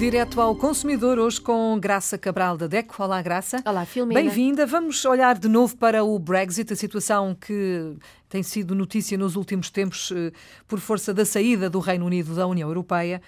Direto ao consumidor, hoje com Graça Cabral da DECO. Olá, Graça. Olá, Filomena. Bem-vinda. Vamos olhar de novo para o Brexit, a situação que tem sido notícia nos últimos tempos eh, por força da saída do Reino Unido da União Europeia.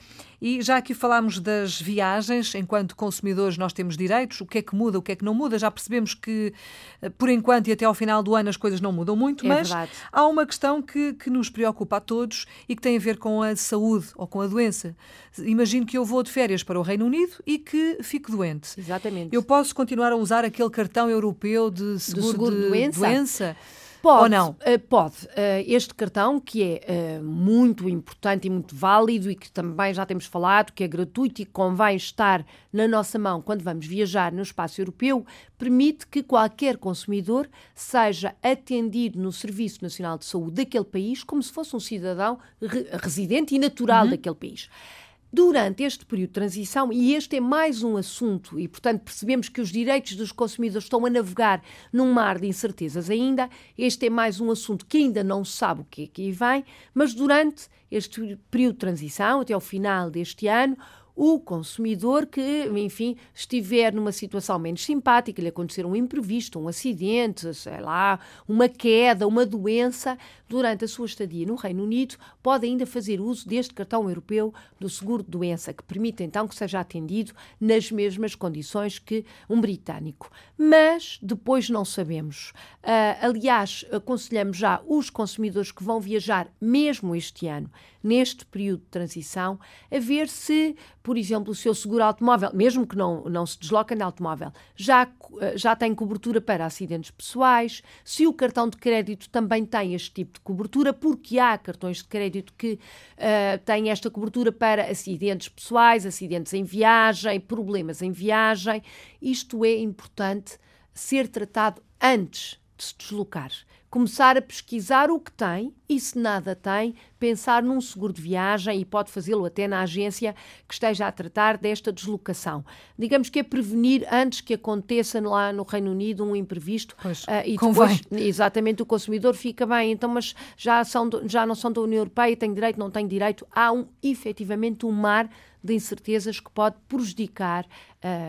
E já aqui falámos das viagens, enquanto consumidores nós temos direitos, o que é que muda, o que é que não muda. Já percebemos que, eh, por enquanto e até ao final do ano, as coisas não mudam muito, é mas verdade. há uma questão que, que nos preocupa a todos e que tem a ver com a saúde ou com a doença. Imagino que eu vou de férias para o Reino Unido e que fico doente. Exatamente. Eu posso continuar a usar aquele cartão europeu de seguro, seguro de doença? doença? Pode, Ou não? uh, pode. Uh, este cartão, que é uh, muito importante e muito válido e que também já temos falado, que é gratuito e que convém estar na nossa mão quando vamos viajar no espaço europeu, permite que qualquer consumidor seja atendido no Serviço Nacional de Saúde daquele país como se fosse um cidadão re residente e natural Uhum. daquele país. Durante este período de transição, e este é mais um assunto, e portanto percebemos que os direitos dos consumidores estão a navegar num mar de incertezas ainda, este é mais um assunto que ainda não se sabe o que é que aí vem, mas durante este período de transição, até ao final deste ano, o consumidor que, enfim, estiver numa situação menos simpática, lhe acontecer um imprevisto, um acidente, sei lá, uma queda, uma doença, durante a sua estadia no Reino Unido, pode ainda fazer uso deste cartão europeu do seguro de doença, que permite então que seja atendido nas mesmas condições que um britânico. Mas depois não sabemos. Ah, aliás, aconselhamos já os consumidores que vão viajar mesmo este ano, neste período de transição, a ver se, por exemplo, o seu seguro automóvel, mesmo que não, não se desloca no automóvel, já, já tem cobertura para acidentes pessoais, se o cartão de crédito também tem este tipo de cobertura, porque há cartões de crédito que uh, têm esta cobertura para acidentes pessoais, acidentes em viagem, problemas em viagem. Isto é importante ser tratado antes de se deslocar. Começar a pesquisar o que tem e, se nada tem, pensar num seguro de viagem e pode fazê-lo até na agência que esteja a tratar desta deslocação. Digamos que é prevenir antes que aconteça lá no Reino Unido um imprevisto Pois, uh, e convém. depois, exatamente, o consumidor fica bem, então, mas já, são já não são da União Europeia, tem direito, não tem direito. Há um, efetivamente um mar de incertezas que pode prejudicar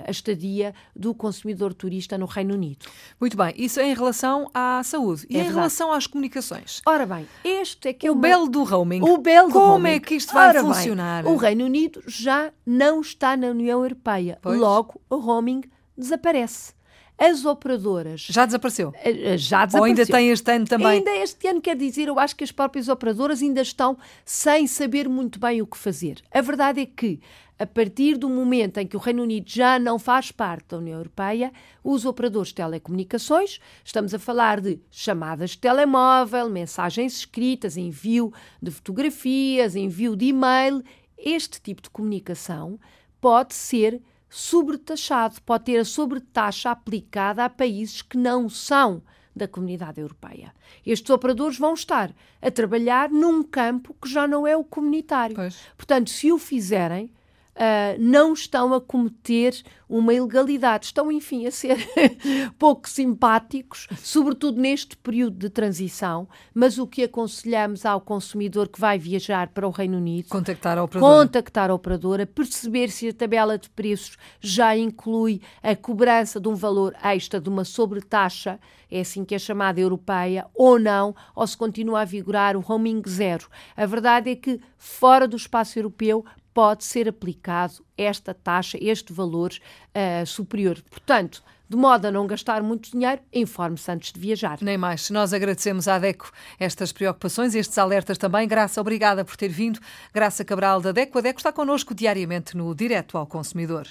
a estadia do consumidor turista no Reino Unido. Muito bem, isso é em relação à saúde. E É em verdade. relação às comunicações? Ora bem, este é que é o uma- belo do roaming. O belo do Como roaming. é que isto vai Ora bem, funcionar? o Reino Unido já não está na União Europeia. Pois. Logo, o roaming desaparece. As operadoras Já desapareceu? eh, eh, já Ou desapareceu. ainda tem este ano também? Ainda este ano, quer dizer, eu acho que as próprias operadoras ainda estão sem saber muito bem o que fazer. A verdade é que, a partir do momento em que o Reino Unido já não faz parte da União Europeia, os operadores de telecomunicações, estamos a falar de chamadas de telemóvel, mensagens escritas, envio de fotografias, envio de e-mail, este tipo de comunicação pode ser sobretaxado, pode ter a sobretaxa aplicada a países que não são da comunidade europeia. Estes operadores vão estar a trabalhar num campo que já não é o comunitário. Pois. Portanto, se o fizerem, ah, não estão a cometer uma ilegalidade, estão, enfim, a ser pouco simpáticos, sobretudo neste período de transição. Mas o que aconselhamos ao consumidor que vai viajar para o Reino Unido Contactar a operadora. contactar a operadora, perceber se a tabela de preços já inclui a cobrança de um valor extra de uma sobretaxa, é assim que é chamada europeia, ou não, ou se continua a vigorar o roaming zero. A verdade é que fora do espaço europeu pode ser aplicado esta taxa, este valor ah, superior. Portanto, de modo a não gastar muito dinheiro, informe-se antes de viajar. Nem mais. Nós agradecemos à DECO estas preocupações, estes alertas também. Graça, obrigada por ter vindo. Graça Cabral da DECO. A DECO está connosco diariamente no Direto ao Consumidor.